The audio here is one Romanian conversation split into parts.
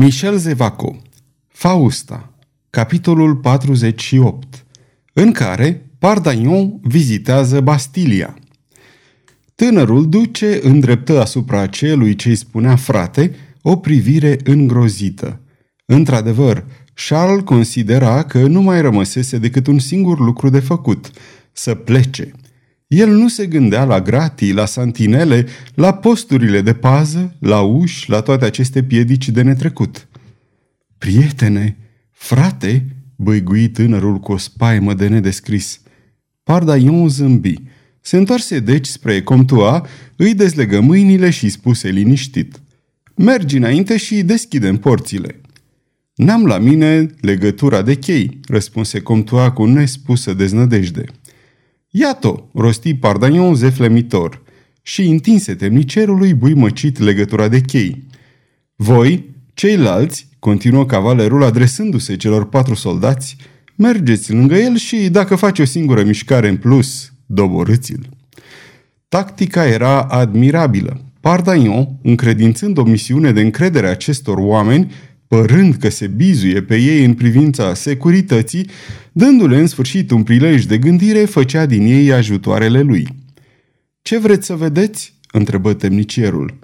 Michel Zevaco Fausta Capitolul 48 În care Pardagnon vizitează Bastilia Tânărul duce îndreptă asupra celui ce îi spunea frate o privire îngrozită. Într-adevăr, Charles considera că nu mai rămăsese decât un singur lucru de făcut, să plece. El nu se gândea la gratii, la santinele, la posturile de pază, la uși, la toate aceste piedici de netrecut. Prietene, frate, băigui tânărul cu o spaimă de nedescris. Pardaion zâmbi. Se întoarse deci spre Comtua, îi dezlegă mâinile și spuse liniștit. Mergi înainte și deschidem porțile. N-am la mine legătura de chei, răspunse Comtua cu nespusă deznădejde. Iată, rosti Pardagnon zeflemitor și întinse temnicerului buimăcit legătura de chei. Voi, ceilalți, continuă cavalerul adresându-se celor patru soldați, mergeți lângă el și, dacă face o singură mișcare în plus, doborâți-l. Tactica era admirabilă. Pardagnon, încredințând o misiune de încredere acestor oameni, părând că se bizuie pe ei în privința securității, dându-le în sfârșit un prilej de gândire, făcea din ei ajutoarele lui. Ce vreți să vedeți?" întrebă temnicierul.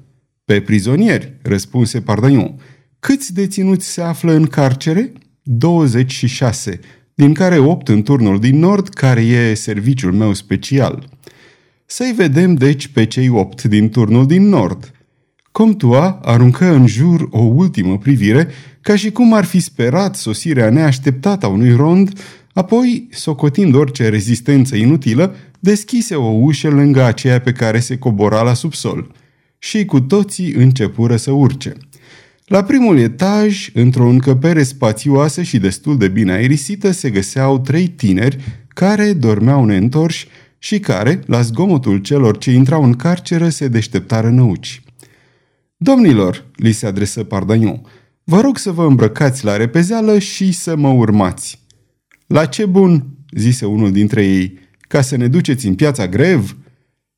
Pe prizonieri," răspunse Pardagnon. Câți deținuți se află în carcere?" 26, din care 8 în turnul din nord, care e serviciul meu special. Să-i vedem deci pe cei 8 din turnul din nord. Comtua aruncă în jur o ultimă privire, ca și cum ar fi sperat sosirea neașteptată a unui rond, apoi, socotind orice rezistență inutilă, deschise o ușă lângă aceea pe care se cobora la subsol. Și cu toții începură să urce. La primul etaj, într-o încăpere spațioasă și destul de bine aerisită, se găseau trei tineri care dormeau neîntorși și care, la zgomotul celor ce intrau în carceră, se deșteptară năuci. Domnilor, li se adresă Pardagnon, vă rog să vă îmbrăcați la repezeală și să mă urmați. La ce bun, zise unul dintre ei, ca să ne duceți în piața grev?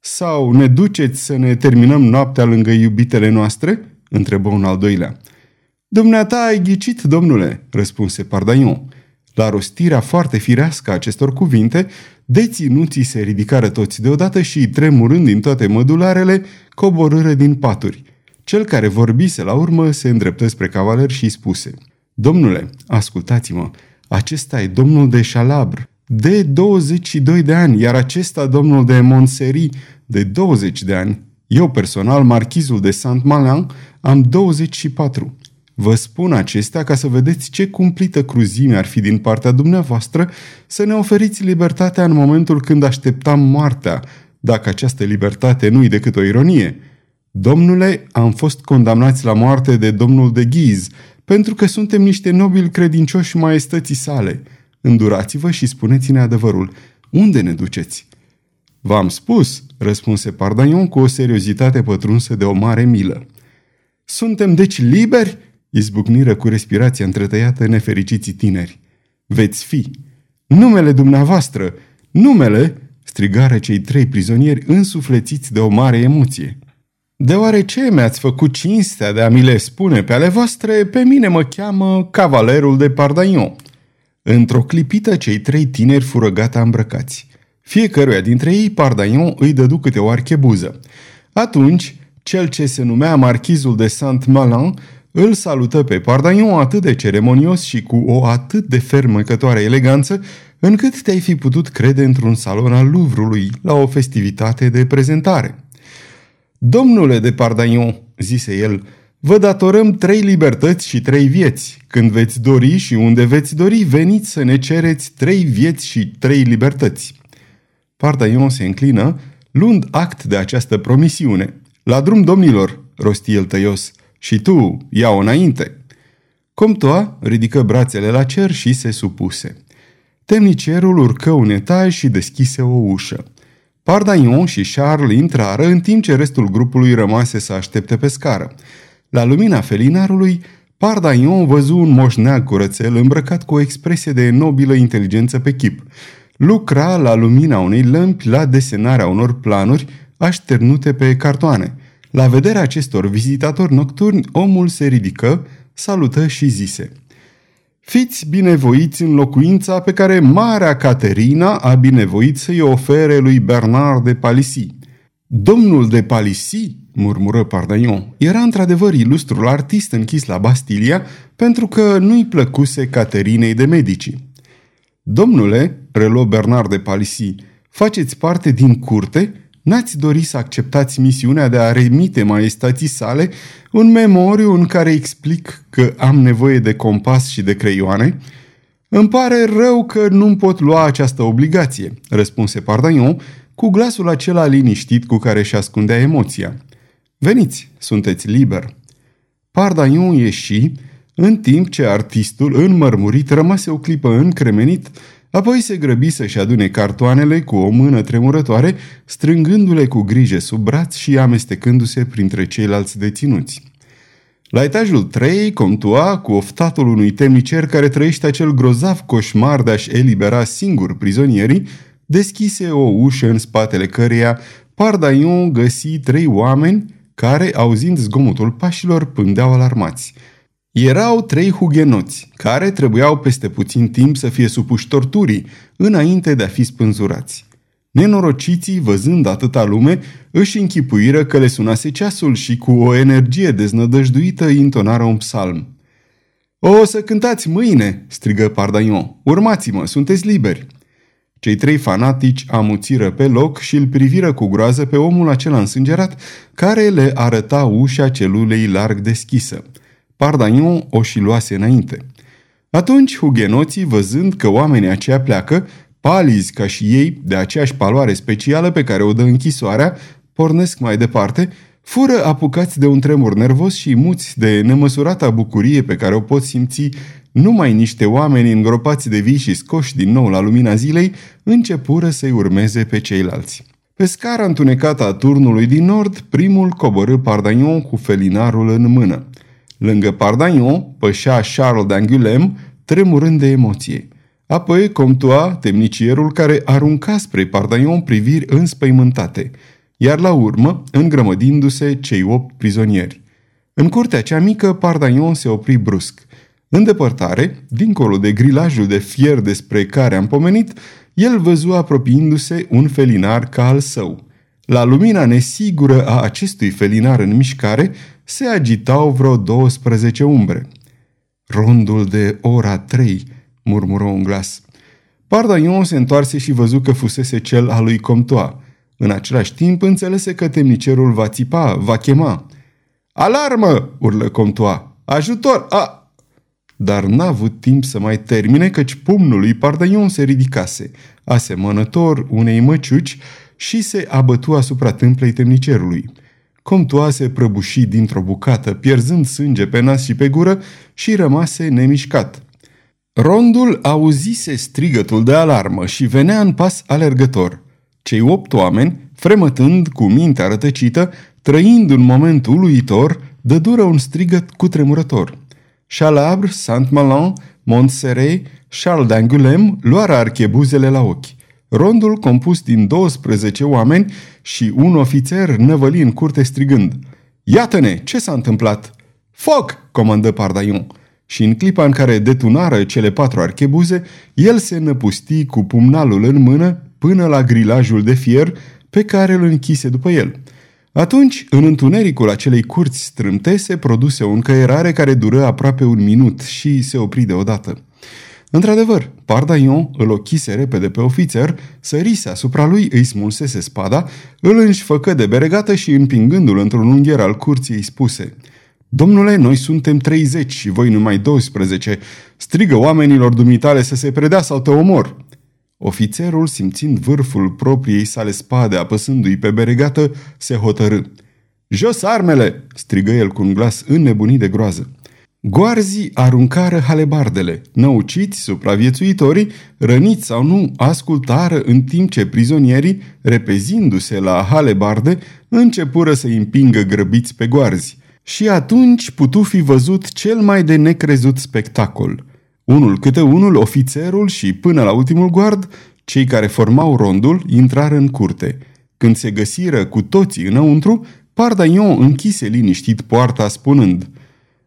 Sau ne duceți să ne terminăm noaptea lângă iubitele noastre? întrebă un al doilea. Dumneata ai ghicit, domnule, răspunse Pardagnon. La rostirea foarte firească a acestor cuvinte, deținuții se ridicară toți deodată și, tremurând din toate mădularele, coborâre din paturi – cel care vorbise la urmă se îndreptă spre cavaler și spuse Domnule, ascultați-mă, acesta e domnul de Chalabr, de 22 de ani, iar acesta domnul de Monseri, de 20 de ani. Eu personal, marchizul de Saint-Malin, am 24. Vă spun acestea ca să vedeți ce cumplită cruzime ar fi din partea dumneavoastră să ne oferiți libertatea în momentul când așteptam moartea, dacă această libertate nu-i decât o ironie – Domnule, am fost condamnați la moarte de domnul de Ghiz, pentru că suntem niște nobili credincioși maestății sale. Îndurați-vă și spuneți-ne adevărul. Unde ne duceți?" V-am spus," răspunse Pardaion cu o seriozitate pătrunsă de o mare milă. Suntem deci liberi?" izbucniră cu respirația întretăiată nefericiții tineri. Veți fi. Numele dumneavoastră, numele, strigară cei trei prizonieri însuflețiți de o mare emoție. Deoarece mi-ați făcut cinstea de a mi le spune pe ale voastre, pe mine mă cheamă Cavalerul de Pardaion. Într-o clipită, cei trei tineri fură gata îmbrăcați. Fiecăruia dintre ei, Pardaion îi dădu câte o archebuză. Atunci, cel ce se numea Marchizul de Saint-Malin îl salută pe Pardaion atât de ceremonios și cu o atât de fermecătoare eleganță, încât te-ai fi putut crede într-un salon al Louvrului la o festivitate de prezentare. Domnule de Pardaion, zise el, vă datorăm trei libertăți și trei vieți. Când veți dori și unde veți dori, veniți să ne cereți trei vieți și trei libertăți. Pardaion se înclină, luând act de această promisiune. La drum, domnilor, rosti el tăios, și tu, ia-o înainte. Comtoa ridică brațele la cer și se supuse. Temnicerul urcă un etaj și deschise o ușă. Pardaion și Charles intrară în timp ce restul grupului rămase să aștepte pe scară. La lumina felinarului, Pardaion văzu un moșneag curățel îmbrăcat cu o expresie de nobilă inteligență pe chip. Lucra la lumina unei lămpi la desenarea unor planuri așternute pe cartoane. La vederea acestor vizitatori nocturni, omul se ridică, salută și zise Fiți binevoiți în locuința pe care Marea Caterina a binevoit să-i ofere lui Bernard de Palissy. Domnul de Palissy, murmură Pardaion, era într-adevăr ilustrul artist închis la Bastilia pentru că nu-i plăcuse Caterinei de Medici. Domnule, reluă Bernard de Palissy, faceți parte din curte? N-ați dori să acceptați misiunea de a remite maestații sale un memoriu în care explic că am nevoie de compas și de creioane? Îmi pare rău că nu pot lua această obligație, răspunse Pardaion, cu glasul acela liniștit cu care și ascundea emoția. Veniți, sunteți liber. Pardaion ieși, în timp ce artistul, înmărmurit, rămase o clipă încremenit, apoi se grăbi să-și adune cartoanele cu o mână tremurătoare, strângându-le cu grijă sub braț și amestecându-se printre ceilalți deținuți. La etajul 3, Contua, cu oftatul unui temnicer care trăiește acel grozav coșmar de a-și elibera singur prizonierii, deschise o ușă în spatele căreia Pardaion găsi trei oameni care, auzind zgomotul pașilor, pândeau alarmați. Erau trei hugenoți, care trebuiau peste puțin timp să fie supuși torturii, înainte de a fi spânzurați. Nenorociții, văzând atâta lume, își închipuiră că le sunase ceasul și cu o energie deznădăjduită intonară un psalm. O să cântați mâine!" strigă Pardaion. Urmați-mă, sunteți liberi!" Cei trei fanatici amuțiră pe loc și îl priviră cu groază pe omul acela însângerat, care le arăta ușa celulei larg deschisă. Pardaion o și luase înainte. Atunci hugenoții, văzând că oamenii aceia pleacă, palizi ca și ei, de aceeași paloare specială pe care o dă închisoarea, pornesc mai departe, fură apucați de un tremur nervos și muți de nemăsurata bucurie pe care o pot simți numai niște oameni îngropați de vii și scoși din nou la lumina zilei, începură să-i urmeze pe ceilalți. Pe scara întunecată a turnului din nord, primul coborâ Pardagnon cu felinarul în mână. Lângă Pardagnon pășea Charles d'Angulem, tremurând de emoție. Apoi Comtoa, temnicierul care arunca spre Pardagnon priviri înspăimântate, iar la urmă, îngrămădindu-se, cei opt prizonieri. În curtea cea mică, Pardagnon se opri brusc. În depărtare, dincolo de grilajul de fier despre care am pomenit, el văzu apropiindu-se un felinar ca al său. La lumina nesigură a acestui felinar în mișcare, se agitau vreo 12 umbre. Rondul de ora trei, murmură un glas. Pardaion se întoarse și văzu că fusese cel al lui Comtoa. În același timp înțelese că temnicerul va țipa, va chema. Alarmă! urlă Comtoa. Ajutor! A! dar n-a avut timp să mai termine căci pumnul lui Pardaion se ridicase, asemănător unei măciuci, și se abătu asupra tâmplei temnicerului. Comtoa se prăbuși dintr-o bucată, pierzând sânge pe nas și pe gură și rămase nemișcat. Rondul auzise strigătul de alarmă și venea în pas alergător. Cei opt oameni, fremătând cu mintea rătăcită, trăind un moment uluitor, dădură un strigăt cutremurător. Chalabre, Saint-Malin, Montserrat, Charles d'Angulem luară archebuzele la ochi. Rondul, compus din 12 oameni și un ofițer, năvăli în curte strigând. Iată-ne, ce s-a întâmplat?" Foc!" comandă Pardaion. Și în clipa în care detunară cele patru archebuze, el se năpusti cu pumnalul în mână până la grilajul de fier pe care îl închise după el – atunci, în întunericul acelei curți strâmte, se produse o încăierare care dură aproape un minut și se opri deodată. Într-adevăr, Pardaion îl ochise repede pe ofițer, sărise asupra lui, îi smulsese spada, îl înșfăcă de beregată și, împingându-l într-un ungher al curții, îi spuse Domnule, noi suntem 30 și voi numai 12. Strigă oamenilor dumitale să se predea sau te omor. Ofițerul, simțind vârful propriei sale spade apăsându-i pe beregată, se hotărâ. Jos armele!" strigă el cu un glas înnebunit de groază. Goarzii aruncară halebardele, năuciți, supraviețuitorii, răniți sau nu, ascultară în timp ce prizonierii, repezindu-se la halebarde, începură să împingă grăbiți pe goarzi. Și atunci putu fi văzut cel mai de necrezut spectacol – unul câte unul, ofițerul și până la ultimul guard, cei care formau rondul, intrară în curte. Când se găsiră cu toții înăuntru, Pardaion închise liniștit poarta spunând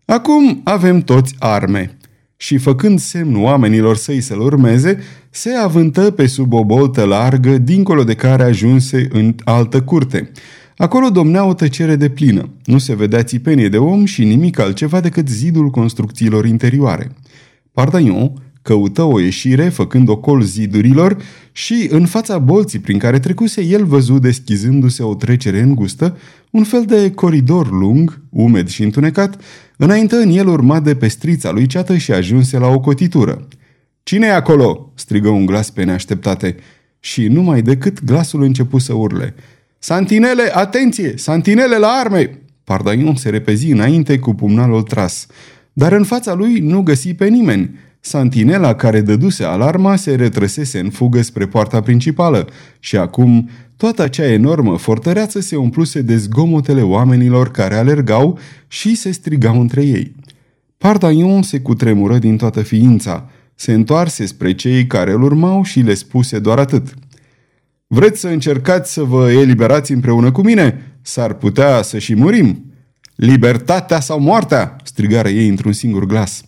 Acum avem toți arme. Și făcând semn oamenilor săi să-l urmeze, se avântă pe sub o boltă largă, dincolo de care ajunse în altă curte. Acolo domnea o tăcere de plină. Nu se vedea țipenie de om și nimic altceva decât zidul construcțiilor interioare. Pardagnon căută o ieșire, făcând ocol zidurilor și, în fața bolții prin care trecuse, el văzu deschizându-se o trecere îngustă, un fel de coridor lung, umed și întunecat, înainte în el urmat de pestrița lui ceată și ajunse la o cotitură. Cine e acolo?" strigă un glas pe neașteptate. Și numai decât glasul începu să urle. Santinele, atenție! Santinele la arme! Pardaion se repezi înainte cu pumnalul tras. Dar în fața lui nu găsi pe nimeni. Santinela care dăduse alarma se retrăsese în fugă spre poarta principală și acum toată acea enormă fortăreață se umpluse de zgomotele oamenilor care alergau și se strigau între ei. Pardaion se cutremură din toată ființa. Se întoarse spre cei care îl urmau și le spuse doar atât. Vreți să încercați să vă eliberați împreună cu mine? S-ar putea să și murim. Libertatea sau moartea? strigară ei într-un singur glas.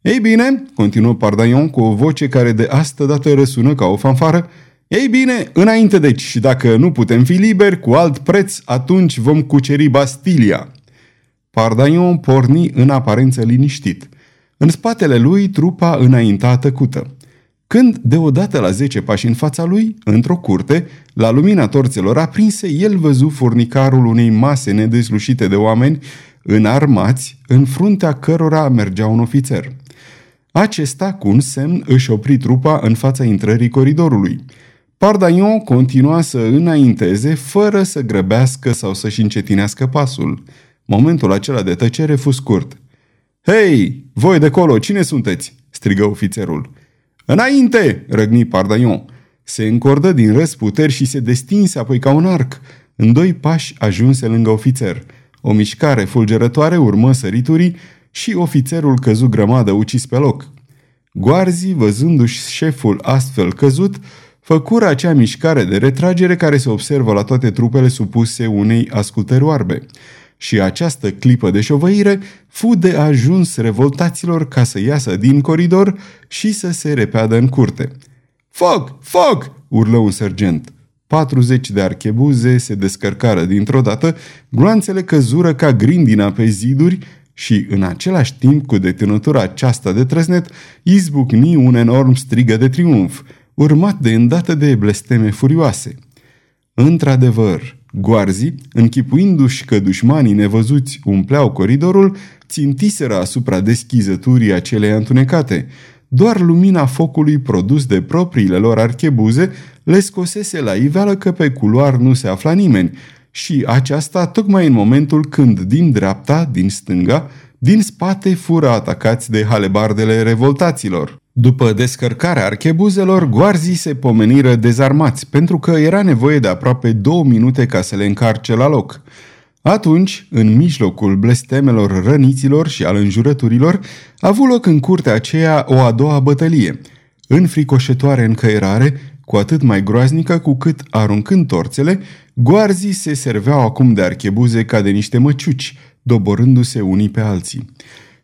Ei bine, continuă Pardaion cu o voce care de astă dată răsună ca o fanfară, ei bine, înainte deci, și dacă nu putem fi liberi cu alt preț, atunci vom cuceri Bastilia. Pardaion porni în aparență liniștit. În spatele lui trupa înainta tăcută. Când, deodată la zece pași în fața lui, într-o curte, la lumina torțelor aprinse, el văzu furnicarul unei mase nedeslușite de oameni înarmați, în fruntea cărora mergea un ofițer. Acesta, cu un semn, își opri trupa în fața intrării coridorului. Pardaion continua să înainteze fără să grăbească sau să-și încetinească pasul. Momentul acela de tăcere fu scurt. Hei, voi de colo, cine sunteți?" strigă ofițerul. Înainte!" răgni Pardaion. Se încordă din răsputeri și se destinse apoi ca un arc. În doi pași ajunse lângă ofițer. O mișcare fulgerătoare urmă săriturii și ofițerul căzu grămadă ucis pe loc. Goarzii, văzându-și șeful astfel căzut, făcură acea mișcare de retragere care se observă la toate trupele supuse unei ascultări oarbe. Și această clipă de șovăire fu de ajuns revoltaților ca să iasă din coridor și să se repeadă în curte. Foc! Foc! urlă un sergent. 40 de archebuze se descărcară dintr-o dată, gloanțele căzură ca grindina pe ziduri și, în același timp cu detenătura aceasta de trăsnet, izbucni un enorm strigă de triumf, urmat de îndată de blesteme furioase. Într-adevăr, goarzii, închipuindu-și că dușmanii nevăzuți umpleau coridorul, țintiseră asupra deschizăturii acelei întunecate. Doar lumina focului produs de propriile lor archebuze le scosese la iveală că pe culoar nu se afla nimeni și aceasta tocmai în momentul când din dreapta, din stânga, din spate fură atacați de halebardele revoltaților. După descărcarea archebuzelor, goarzii se pomeniră dezarmați, pentru că era nevoie de aproape două minute ca să le încarce la loc. Atunci, în mijlocul blestemelor răniților și al înjurăturilor, a avut loc în curtea aceea o a doua bătălie. Înfricoșătoare încăierare, cu atât mai groaznică cu cât, aruncând torțele, goarzii se serveau acum de archebuze ca de niște măciuci, doborându-se unii pe alții.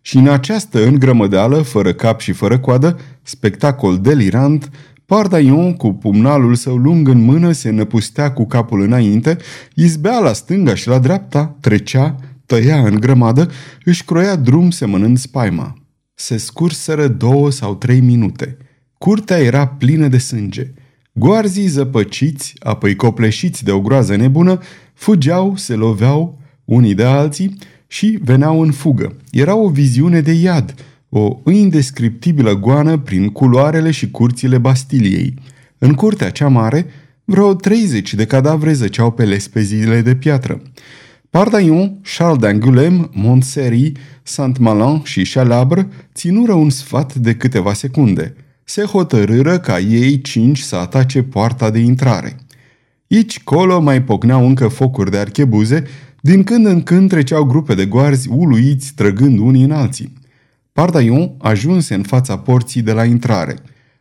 Și în această îngrămădeală, fără cap și fără coadă, spectacol delirant, Pardaion, cu pumnalul său lung în mână, se năpustea cu capul înainte, izbea la stânga și la dreapta, trecea, tăia în grămadă, își croia drum semănând spaima. Se scurseră două sau trei minute. Curtea era plină de sânge. Goarzii zăpăciți, apoi copleșiți de o groază nebună, fugeau, se loveau unii de alții și veneau în fugă. Era o viziune de iad, o indescriptibilă goană prin culoarele și curțile Bastiliei. În curtea cea mare, vreo 30 de cadavre zăceau pe lespezile de piatră. Pardaion, Charles d'Angoulême, Montserie, Saint-Malin și Chalabre ținură un sfat de câteva secunde. Se hotărâră ca ei cinci să atace poarta de intrare. Aici colo mai pocneau încă focuri de archebuze, din când în când treceau grupe de goarzi uluiți trăgând unii în alții. Pardaion ajunse în fața porții de la intrare.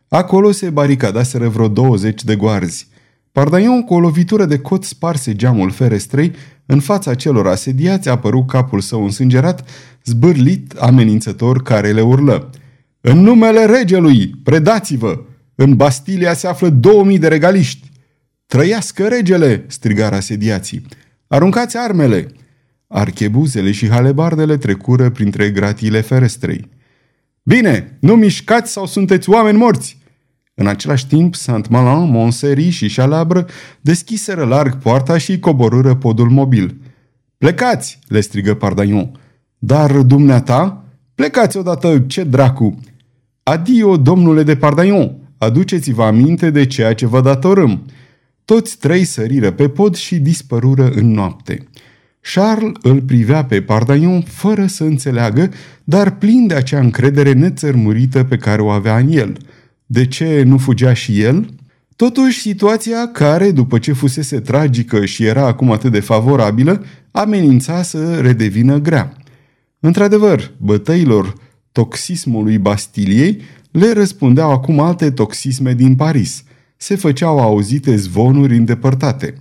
Acolo se baricadaseră vreo 20 de goarzi. Pardaion, cu o lovitură de cot, sparse geamul ferestrei, în fața celor asediați apăru capul său însângerat, zbârlit, amenințător, care le urlă. În numele regelui, predați-vă! În Bastilia se află 2000 de regaliști! Trăiască regele!" strigară asediații. Aruncați armele!" Archebuzele și halebardele trecură printre gratiile ferestrei. Bine, nu mișcați sau sunteți oameni morți! În același timp, Saint-Malin, Montseri și Chalabre deschiseră larg poarta și coborâră podul mobil. Plecați!" le strigă Pardaion. Dar dumneata? Plecați odată, ce dracu! Adio, domnule de Pardaion! Aduceți-vă aminte de ceea ce vă datorăm!" Toți trei săriră pe pod și dispărură în noapte. Charles îl privea pe Pardaion fără să înțeleagă, dar plin de acea încredere nețărmurită pe care o avea în el. De ce nu fugea și el? Totuși, situația care, după ce fusese tragică și era acum atât de favorabilă, amenința să redevină grea. Într-adevăr, bătăilor toxismului Bastiliei le răspundeau acum alte toxisme din Paris. Se făceau auzite zvonuri îndepărtate.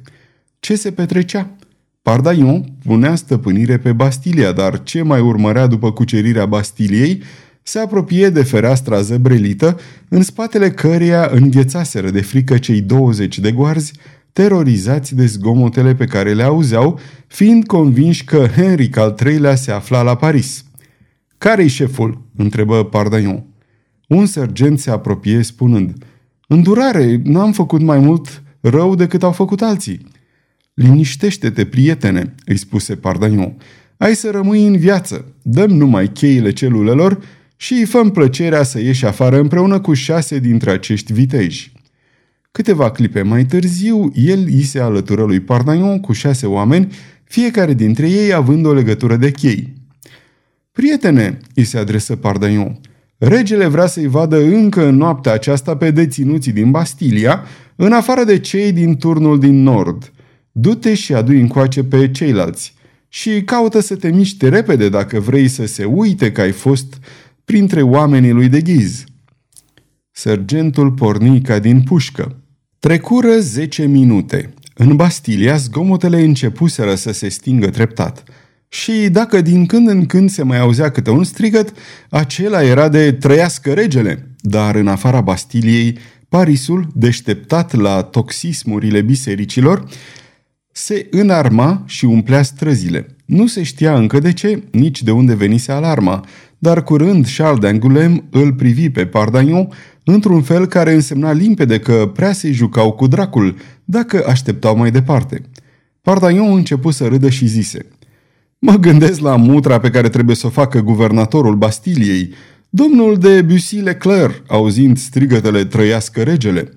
Ce se petrecea? Pardaion punea stăpânire pe Bastilia, dar ce mai urmărea după cucerirea Bastiliei se apropie de fereastra zăbrelită, în spatele căreia înghețaseră de frică cei 20 de goarzi, terorizați de zgomotele pe care le auzeau, fiind convinși că Henric al III-lea se afla la Paris. Care-i șeful?" întrebă Pardaion. Un sergent se apropie spunând, Îndurare, n-am făcut mai mult rău decât au făcut alții." Liniștește-te, prietene," îi spuse Pardaion. Ai să rămâi în viață. Dăm numai cheile celulelor și îi făm plăcerea să ieși afară împreună cu șase dintre acești viteji. Câteva clipe mai târziu, el îi se alătură lui Pardaion cu șase oameni, fiecare dintre ei având o legătură de chei. Prietene, îi se adresă Pardaion, regele vrea să-i vadă încă în noaptea aceasta pe deținuții din Bastilia, în afară de cei din turnul din nord. Du-te și adu încoace pe ceilalți și caută să te miști repede dacă vrei să se uite că ai fost printre oamenii lui de ghiz. Sergentul porni ca din pușcă. Trecură zece minute. În Bastilia, zgomotele începuseră să se stingă treptat. Și dacă din când în când se mai auzea câte un strigăt, acela era de trăiască regele. Dar în afara Bastiliei, Parisul, deșteptat la toxismurile bisericilor, se înarma și umplea străzile. Nu se știa încă de ce, nici de unde venise alarma, dar curând Charles d'Angoulême îl privi pe Pardagnon într-un fel care însemna limpede că prea se jucau cu dracul, dacă așteptau mai departe. Pardagnon începu să râdă și zise Mă gândesc la mutra pe care trebuie să o facă guvernatorul Bastiliei, domnul de Bussy Leclerc, auzind strigătele trăiască regele.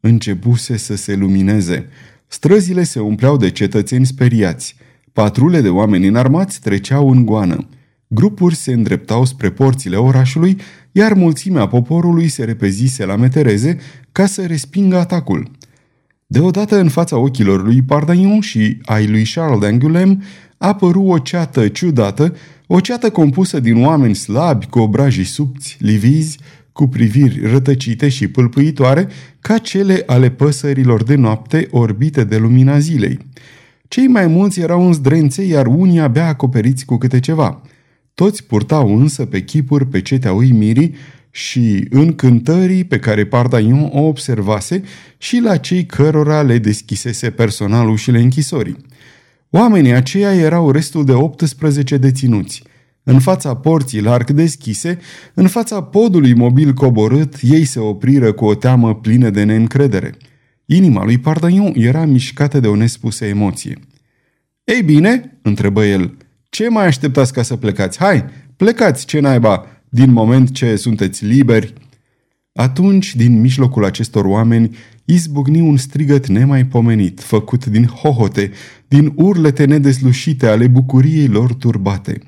Începuse să se lumineze. Străzile se umpleau de cetățeni speriați. Patrule de oameni înarmați treceau în goană. Grupuri se îndreptau spre porțile orașului, iar mulțimea poporului se repezise la metereze ca să respingă atacul. Deodată în fața ochilor lui Pardagnon și ai lui Charles d'Angoulême apăru o ceată ciudată, o ceată compusă din oameni slabi, cu obrajii subți, livizi, cu priviri rătăcite și pâlpâitoare, ca cele ale păsărilor de noapte orbite de lumina zilei. Cei mai mulți erau în zdrențe, iar unii abia acoperiți cu câte ceva. Toți purtau însă pe chipuri pe cetea uimirii și în cântării pe care Pardaion o observase și la cei cărora le deschisese personal ușile închisorii. Oamenii aceia erau restul de 18 deținuți. În fața porții larg deschise, în fața podului mobil coborât, ei se opriră cu o teamă plină de neîncredere. Inima lui Pardaion era mișcată de o nespusă emoție. Ei bine?" întrebă el. Ce mai așteptați ca să plecați? Hai, plecați, ce naiba, din moment ce sunteți liberi." Atunci, din mijlocul acestor oameni, izbucni un strigăt nemaipomenit, făcut din hohote, din urlete nedeslușite ale bucuriei lor turbate.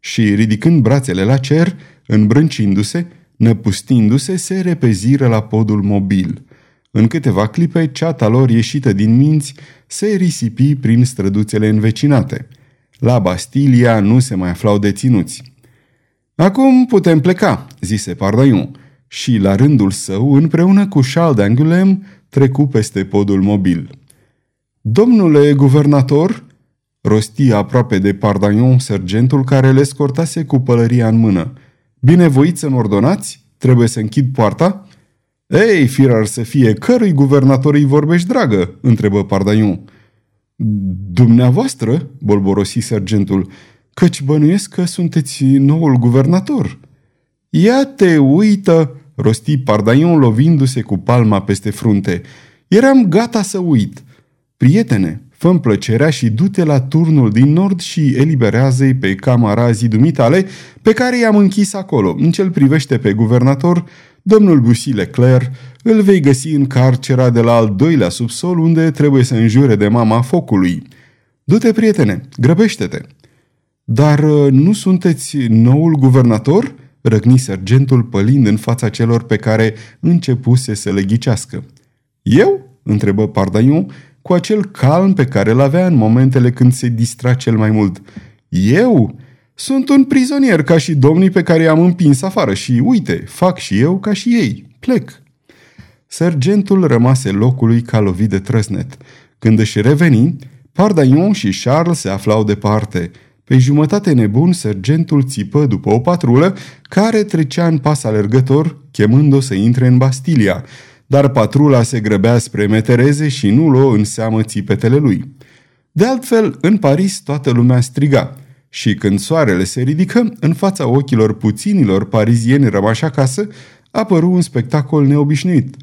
Și, ridicând brațele la cer, îmbrâncindu-se, năpustindu-se, se repeziră la podul mobil. În câteva clipe, ceata lor ieșită din minți se risipi prin străduțele învecinate. La Bastilia nu se mai aflau deținuți. Acum putem pleca," zise Pardaion, și la rândul său, împreună cu Charles d'Angoulême, trecu peste podul mobil. Domnule guvernator, rosti aproape de Pardagnon sergentul care le scortase cu pălăria în mână. Binevoiți să-mi ordonați? Trebuie să închid poarta?" Ei, firar să fie, cărui guvernator îi vorbești, dragă?" întrebă Pardaion. Dumneavoastră?" bolborosi sergentul, căci bănuiesc că sunteți noul guvernator." Ia te uită!" Rosti Pardaion lovindu-se cu palma peste frunte. Eram gata să uit. Prietene, fă plăcerea și du-te la turnul din nord și eliberează-i pe camarazii dumitale pe care i-am închis acolo. În cel privește pe guvernator, domnul Bussy Leclerc îl vei găsi în carcera de la al doilea subsol unde trebuie să înjure de mama focului. Du-te, prietene, grăbește-te! Dar uh, nu sunteți noul guvernator?" Răgni sergentul pălind în fața celor pe care începuse să le ghicească. Eu?" întrebă Pardaion, cu acel calm pe care îl avea în momentele când se distra cel mai mult. Eu? Sunt un prizonier ca și domnii pe care i-am împins afară și, uite, fac și eu ca și ei. Plec. Sergentul rămase locului ca lovit de trăsnet. Când își reveni, Pardaion și Charles se aflau departe. Pe jumătate nebun, sergentul țipă după o patrulă care trecea în pas alergător, chemând-o să intre în Bastilia, dar patrula se grăbea spre metereze și nu luă în seamă țipetele lui. De altfel, în Paris toată lumea striga și când soarele se ridică, în fața ochilor puținilor parizieni rămași acasă, apăru un spectacol neobișnuit.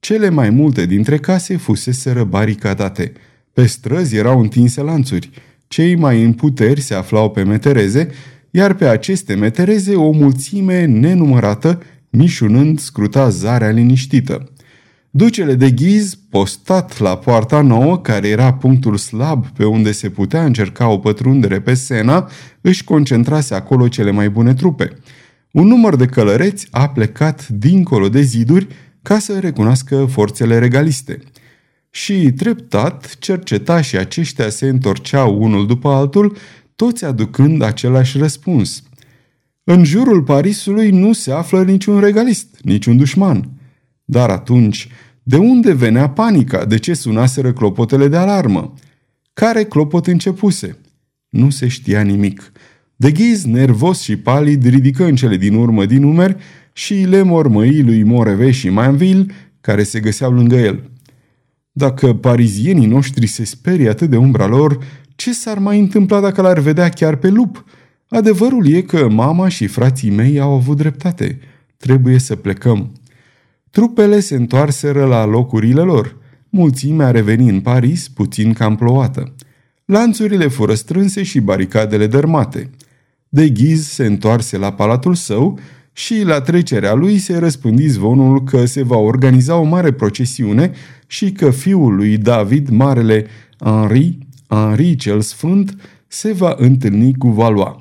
Cele mai multe dintre case fuseseră baricadate. Pe străzi erau întinse lanțuri. Cei mai în puteri se aflau pe metereze, iar pe aceste metereze o mulțime nenumărată, mișunând, scruta zarea liniștită. Ducele de ghiz, postat la poarta nouă, care era punctul slab pe unde se putea încerca o pătrundere pe Sena, își concentrase acolo cele mai bune trupe. Un număr de călăreți a plecat dincolo de ziduri ca să recunoască forțele regaliste. Și, treptat, cercetașii aceștia se întorceau unul după altul, toți aducând același răspuns. În jurul Parisului nu se află niciun regalist, niciun dușman – dar atunci, de unde venea panica? De ce sunaseră clopotele de alarmă? Care clopot începuse? Nu se știa nimic. De ghiz, nervos și palid, ridică în cele din urmă din numeri și le mormăi lui Moreveș și Manville, care se găseau lângă el. Dacă parizienii noștri se sperie atât de umbra lor, ce s-ar mai întâmpla dacă l-ar vedea chiar pe lup? Adevărul e că mama și frații mei au avut dreptate. Trebuie să plecăm. Trupele se întoarseră la locurile lor. Mulțimea a revenit în Paris, puțin cam plouată. Lanțurile fură strânse și baricadele dărmate. De ghiz se întoarse la palatul său și la trecerea lui se răspândi zvonul că se va organiza o mare procesiune și că fiul lui David, marele Henri, Henri cel Sfânt, se va întâlni cu Valois.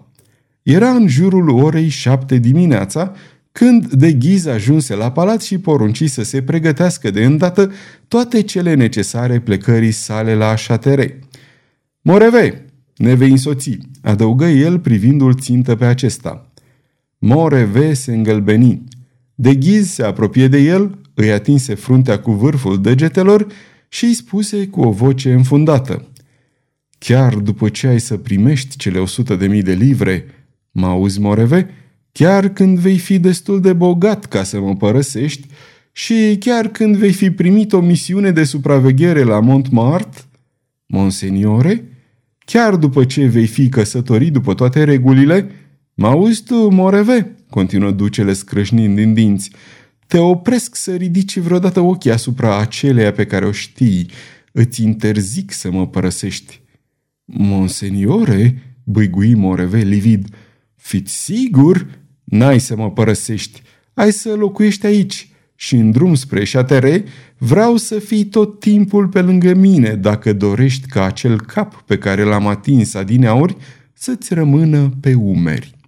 Era în jurul orei șapte dimineața când de ghiz ajunse la palat și porunci să se pregătească de îndată toate cele necesare plecării sale la șatere. Moreve, ne vei însoți, adăugă el privindul țintă pe acesta. Moreve se îngălbeni. De ghiz se apropie de el, îi atinse fruntea cu vârful degetelor și îi spuse cu o voce înfundată. Chiar după ce ai să primești cele o sută de mii de livre, mă auzi, Moreve?" chiar când vei fi destul de bogat ca să mă părăsești și chiar când vei fi primit o misiune de supraveghere la Montmartre, Monseniore, chiar după ce vei fi căsătorit după toate regulile, mă auzi tu, Moreve?" continuă ducele scrâșnind din dinți. Te opresc să ridici vreodată ochii asupra aceleia pe care o știi. Îți interzic să mă părăsești." Monseniore?" băigui Moreve livid. Fiți sigur? N-ai să mă părăsești. Ai să locuiești aici. Și în drum spre șatere vreau să fii tot timpul pe lângă mine dacă dorești ca acel cap pe care l-am atins adineauri să-ți rămână pe umeri.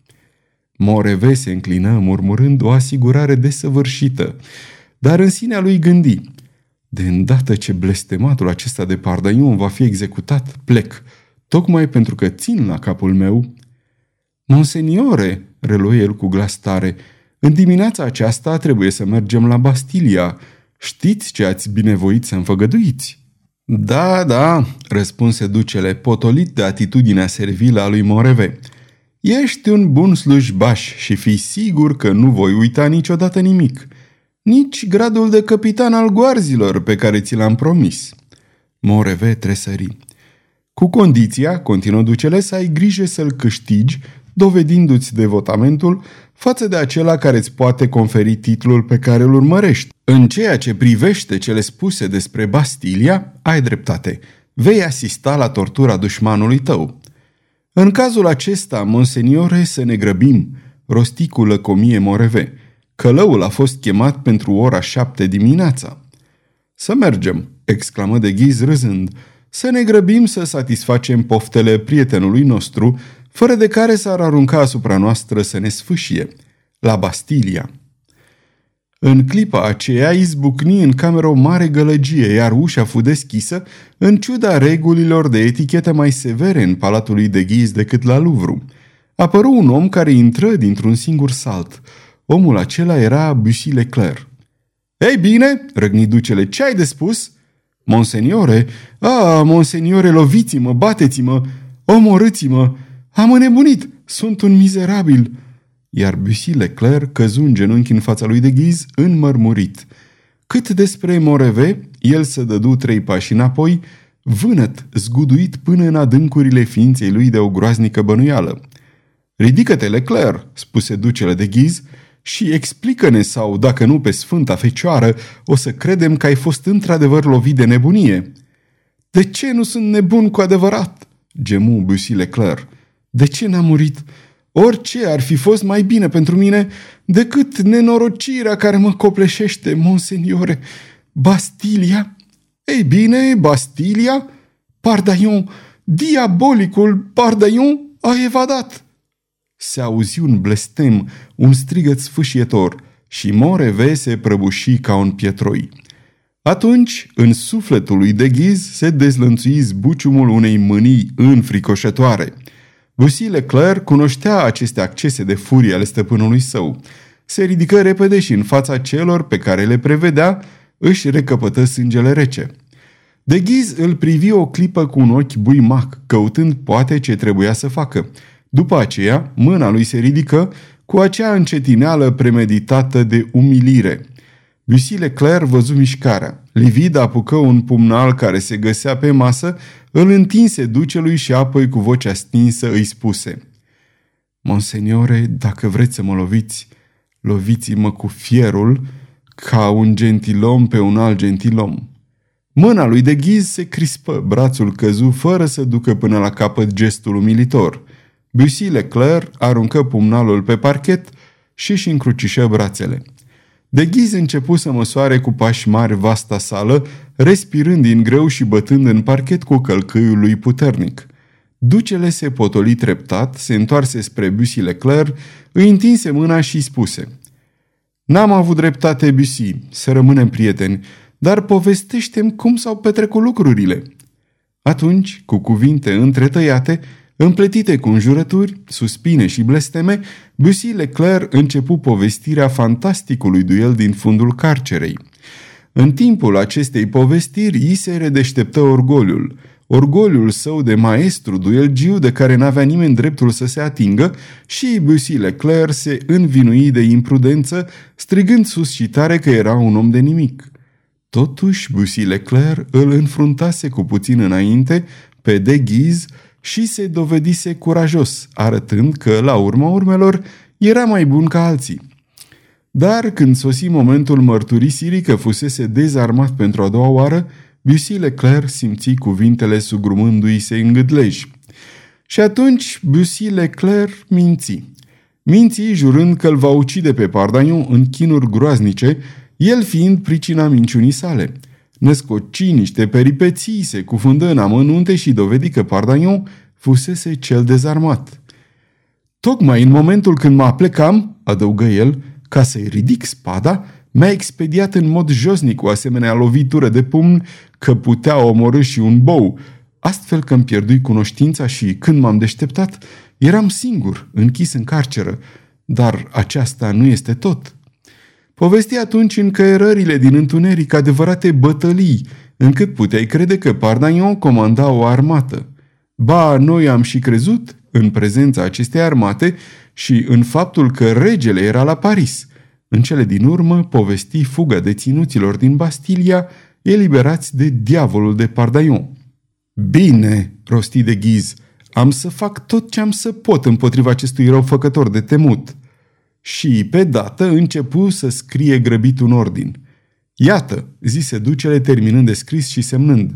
Moreve se înclină murmurând o asigurare desăvârșită, dar în sinea lui gândi. De îndată ce blestematul acesta de Pardaion va fi executat, plec, tocmai pentru că țin la capul meu Monseniore, reluă el cu glas tare, în dimineața aceasta trebuie să mergem la Bastilia Știți ce ați binevoit să înfăgăduiți? Da, da, răspunse ducele, potolit de atitudinea servilă a lui Moreve. Ești un bun slujbaș și fii sigur că nu voi uita niciodată nimic. Nici gradul de capitan al goarzilor pe care ți l-am promis. Moreve tresări. Cu condiția, continuă ducele, să ai grijă să-l câștigi, dovedindu-ți devotamentul față de acela care îți poate conferi titlul pe care îl urmărești. În ceea ce privește cele spuse despre Bastilia, ai dreptate. Vei asista la tortura dușmanului tău. În cazul acesta, monseniore, să ne grăbim, rosti cu lăcomie Moreve. Călăul a fost chemat pentru ora șapte dimineața. Să mergem, exclamă de ghiz râzând, să ne grăbim să satisfacem poftele prietenului nostru, fără de care s-ar arunca asupra noastră să ne sfâșie, la Bastilia. În clipa aceea izbucni în cameră o mare gălăgie, iar ușa fu deschisă, în ciuda regulilor de etichetă mai severe în palatul lui de ghiz decât la Louvre. Apăru un om care intră dintr-un singur salt. Omul acela era Bussy Leclerc. Ei bine, răgni ducele, ce ai de spus?" Monseniore, a, monseniore, loviți-mă, bateți-mă, omorâți-mă, am înnebunit, sunt un mizerabil." Iar Bussy Leclerc căzu în genunchi în fața lui de ghiz, înmărmurit. Cât despre Moreve, el se dădu trei pași înapoi, vânăt, zguduit până în adâncurile ființei lui de o groaznică bănuială. Ridică-te, Leclerc, spuse ducele de ghiz, și explică-ne sau, dacă nu pe Sfânta Fecioară, o să credem că ai fost într-adevăr lovit de nebunie. De ce nu sunt nebun cu adevărat? gemu Bussy Leclerc. De ce n-a murit? Orice ar fi fost mai bine pentru mine decât nenorocirea care mă copleșește, monseniore. Bastilia? Ei bine, Bastilia? Pardaion, diabolicul Pardaion a evadat. Se auzi un blestem, un strigăt sfâșietor și Moreve se prăbuși ca un pietroi. Atunci, în sufletul lui de ghiz, se dezlănțui zbuciumul unei mânii înfricoșătoare – Lucy Leclerc cunoștea aceste accese de furie ale stăpânului său. Se ridică repede și în fața celor pe care le prevedea, își recăpătă sângele rece. De ghiz îl privi o clipă cu un ochi buimac, căutând poate ce trebuia să facă. După aceea, mâna lui se ridică cu acea încetineală premeditată de umilire. Lucy Leclerc văzu mișcarea. Livid apucă un pumnal care se găsea pe masă, îl întinse ducelui și apoi cu vocea stinsă îi spuse Monseniore, dacă vreți să mă loviți, loviți-mă cu fierul ca un gentilom pe un alt gentilom. Mâna lui de ghiz se crispă, brațul căzu fără să ducă până la capăt gestul umilitor. Bussy Leclerc aruncă pumnalul pe parchet și își încrucișă brațele. De ghiz începu să măsoare cu pași mari vasta sală, respirând din greu și bătând în parchet cu călcâiul lui puternic. Ducele se potoli treptat, se întoarse spre Bussy Leclerc, îi întinse mâna și spuse N-am avut dreptate, Bussy, să rămânem prieteni, dar povestește-mi cum s-au petrecut lucrurile." Atunci, cu cuvinte întretăiate, Împletite cu înjurături, suspine și blesteme, Bussy Leclerc începu povestirea fantasticului duel din fundul carcerei. În timpul acestei povestiri, i se redeșteptă orgoliul. Orgoliul său de maestru duelgiu de care n-avea nimeni dreptul să se atingă și Bussy Leclerc se învinui de imprudență, strigând sus și tare că era un om de nimic. Totuși, Bussy Leclerc îl înfruntase cu puțin înainte pe de ghiz și se dovedise curajos, arătând că, la urma urmelor, era mai bun ca alții. Dar când sosi momentul mărturisirii că fusese dezarmat pentru a doua oară, Bussy Leclerc simți cuvintele sugrumându-i se în gâdlej. Și atunci Bussy Leclerc minți. Minți jurând că îl va ucide pe Pardaiu în chinuri groaznice, el fiind pricina minciunii sale – născoci niște peripeții, se cufundă în amănunte și dovedi că Pardagnon fusese cel dezarmat. Tocmai în momentul când mă aplecam, adăugă el, ca să-i ridic spada, mi-a expediat în mod josnic o asemenea lovitură de pumn că putea omorâ și un bou, astfel că îmi pierdui cunoștința și, când m-am deșteptat, eram singur, închis în carceră. Dar aceasta nu este tot. Povesti atunci încăierările din întuneric adevărate bătălii, încât puteai crede că Pardagnon comanda o armată. Ba, noi am și crezut, în prezența acestei armate și în faptul că regele era la Paris. În cele din urmă povesti fuga deținuților din Bastilia, eliberați de diavolul de Pardaion. Bine, rosti de ghiz, am să fac tot ce am să pot împotriva acestui răufăcător de temut. Și, pe dată, începu să scrie grăbit un ordin. Iată, zise ducele terminând de scris și semnând.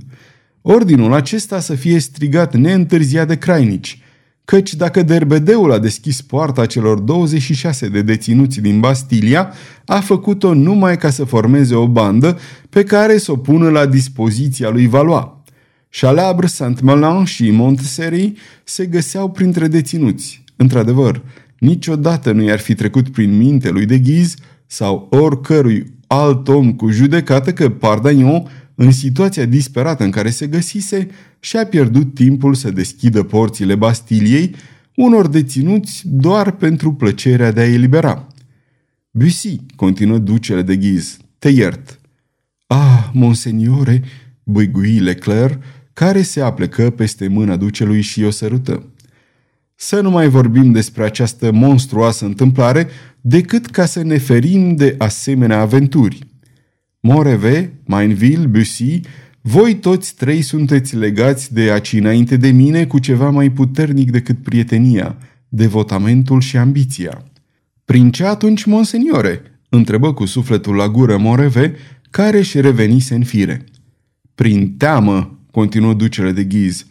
Ordinul acesta să fie strigat neîntârziat de crainici, căci dacă derbedeul a deschis poarta celor 26 de deținuți din Bastilia, a făcut-o numai ca să formeze o bandă pe care să o pună la dispoziția lui Valois. Chalabre, Saint-Malin și Montserie se găseau printre deținuți. Într-adevăr, niciodată nu i-ar fi trecut prin minte lui de Ghiz sau oricărui alt om cu judecată că Pardagnon, în situația disperată în care se găsise, și-a pierdut timpul să deschidă porțile Bastiliei unor deținuți doar pentru plăcerea de a elibera. Bussy, continuă ducele de Ghiz, te iert. Ah, monseniore, băigui Leclerc, care se aplecă peste mâna ducelui și o sărută. Să nu mai vorbim despre această monstruoasă întâmplare decât ca să ne ferim de asemenea aventuri. Moreve, Mainville, Bussy, voi toți trei sunteți legați de aci înainte de mine cu ceva mai puternic decât prietenia, devotamentul și ambiția. Prin ce atunci, monseniore? întrebă cu sufletul la gură Moreve, care și revenise în fire. Prin teamă, continuă ducele de ghiz,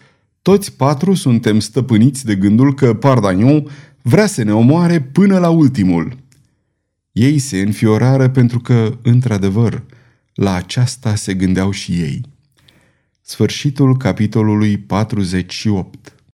toți patru suntem stăpâniți de gândul că Pardagnon vrea să ne omoare până la ultimul. Ei se înfiorară pentru că, într-adevăr, la aceasta se gândeau și ei. Sfârșitul capitolului 48